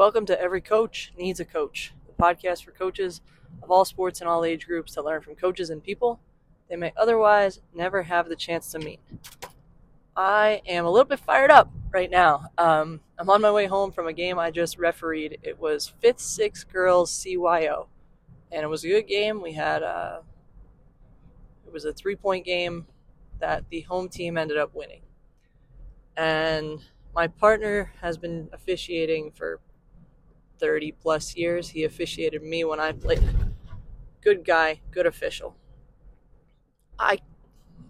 Welcome to Every Coach Needs a Coach, the podcast for coaches of all sports and all age groups to learn from coaches and people they may otherwise never have the chance to meet. I am a little bit fired up right now. Um, I'm on my way home from a game I just refereed. It was 5th 6 girls CYO, and it was a good game. We had a, uh, it was a three point game that the home team ended up winning. And my partner has been officiating for 30 plus years. He officiated me when I played. Good guy, good official. I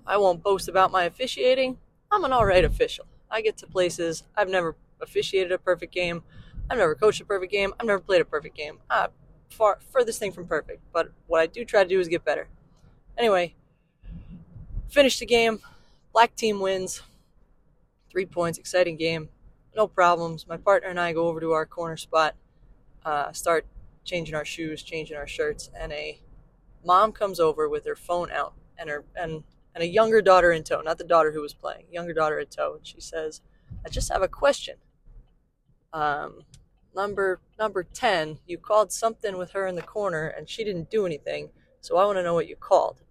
I won't boast about my officiating. I'm an all right official. I get to places. I've never officiated a perfect game. I've never coached a perfect game. I've never played a perfect game. Uh, far furthest thing from perfect. But what I do try to do is get better. Anyway, finish the game. Black team wins. Three points. Exciting game. No problems. My partner and I go over to our corner spot uh, start changing our shoes, changing our shirts, and a mom comes over with her phone out and her and and a younger daughter in tow, not the daughter who was playing, younger daughter in tow, and she says, "I just have a question. Um, number number ten, you called something with her in the corner, and she didn't do anything, so I want to know what you called."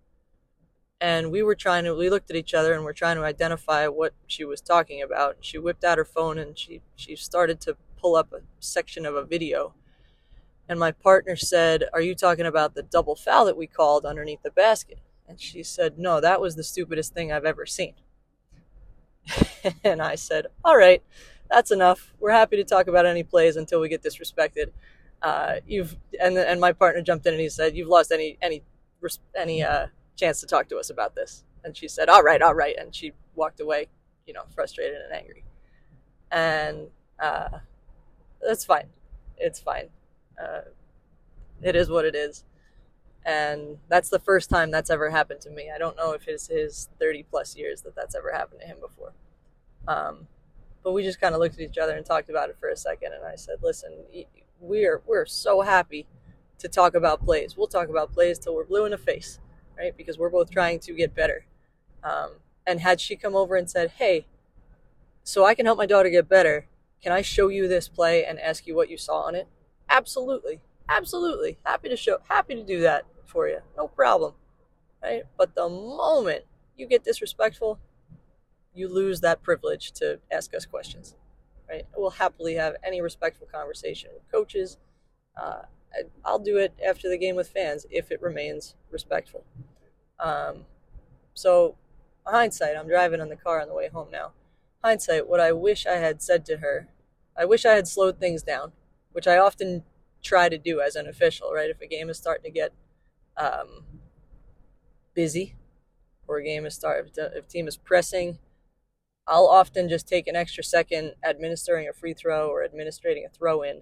And we were trying to, we looked at each other and we're trying to identify what she was talking about. She whipped out her phone and she she started to pull up a section of a video and my partner said, Are you talking about the double foul that we called underneath the basket? And she said, No, that was the stupidest thing I've ever seen. and I said, All right, that's enough. We're happy to talk about any plays until we get disrespected. Uh, you've and and my partner jumped in and he said, You've lost any any any uh, chance to talk to us about this. And she said, All right, all right. And she walked away, you know, frustrated and angry. And uh, that's fine. It's fine uh, it is what it is. And that's the first time that's ever happened to me. I don't know if it's his 30 plus years that that's ever happened to him before. Um, but we just kind of looked at each other and talked about it for a second. And I said, listen, we're, we're so happy to talk about plays. We'll talk about plays till we're blue in the face, right? Because we're both trying to get better. Um, and had she come over and said, hey, so I can help my daughter get better, can I show you this play and ask you what you saw on it? Absolutely. Absolutely. Happy to show happy to do that for you. No problem. Right? But the moment you get disrespectful, you lose that privilege to ask us questions. Right? We'll happily have any respectful conversation with coaches. Uh, I'll do it after the game with fans if it remains respectful. Um, so, hindsight, I'm driving in the car on the way home now. Hindsight, what I wish I had said to her, I wish I had slowed things down which I often try to do as an official, right? If a game is starting to get um, busy or a game is start if, team is pressing, I'll often just take an extra second administering a free throw or administrating a throw in.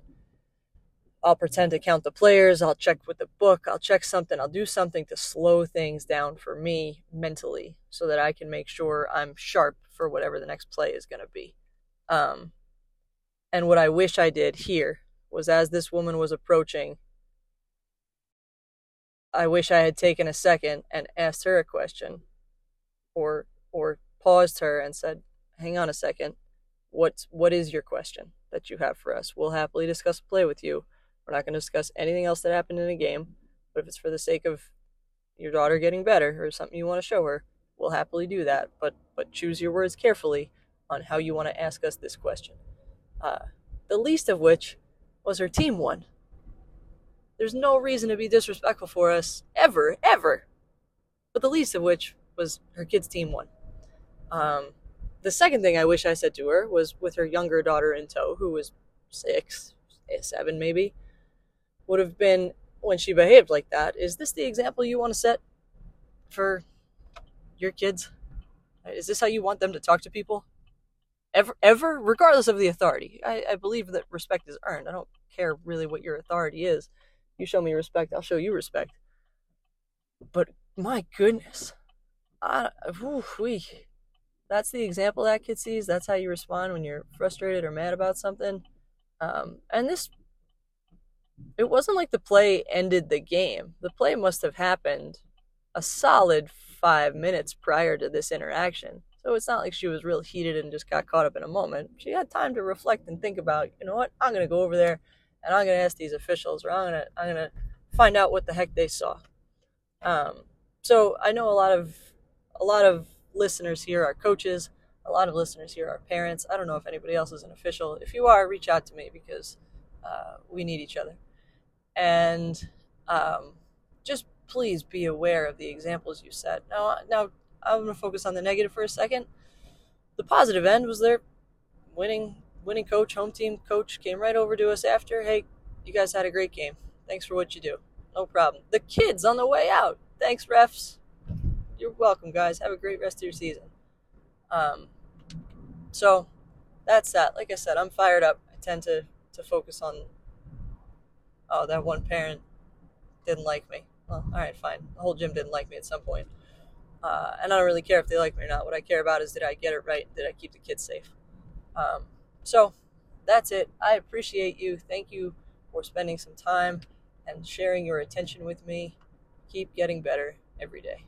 I'll pretend to count the players. I'll check with the book. I'll check something. I'll do something to slow things down for me mentally so that I can make sure I'm sharp for whatever the next play is going to be. Um, and what I wish I did here was as this woman was approaching, I wish I had taken a second and asked her a question or or paused her and said, "Hang on a second. What what is your question that you have for us? We'll happily discuss a play with you. We're not going to discuss anything else that happened in the game, but if it's for the sake of your daughter getting better or something you want to show her, we'll happily do that. But but choose your words carefully on how you want to ask us this question. Uh, the least of which was her team won. There's no reason to be disrespectful for us ever, ever. But the least of which was her kid's team won. Um, the second thing I wish I said to her was with her younger daughter in tow, who was six, seven maybe, would have been when she behaved like that. Is this the example you want to set for your kids? Is this how you want them to talk to people? Ever, ever, regardless of the authority. I, I believe that respect is earned. I don't care really what your authority is. You show me respect, I'll show you respect. But my goodness, I, we, that's the example that kid sees. That's how you respond when you're frustrated or mad about something. Um, and this, it wasn't like the play ended the game. The play must have happened a solid five minutes prior to this interaction. So it's not like she was real heated and just got caught up in a moment. She had time to reflect and think about, you know what, I'm gonna go over there and I'm gonna ask these officials or I'm gonna I'm gonna find out what the heck they saw. Um, so I know a lot of a lot of listeners here are coaches. A lot of listeners here are parents. I don't know if anybody else is an official. If you are, reach out to me because uh, we need each other. And um, just please be aware of the examples you set. Now, now I'm going to focus on the negative for a second. The positive end was their winning winning coach, home team coach came right over to us after. Hey, you guys had a great game. Thanks for what you do. No problem. The kids on the way out. Thanks, refs. You're welcome, guys. Have a great rest of your season. Um, so that's that. Like I said, I'm fired up. I tend to to focus on. Oh, that one parent didn't like me. Well, all right, fine. The whole gym didn't like me at some point. Uh, and I don't really care if they like me or not. What I care about is did I get it right? Did I keep the kids safe? Um, so that's it. I appreciate you. Thank you for spending some time and sharing your attention with me. Keep getting better every day.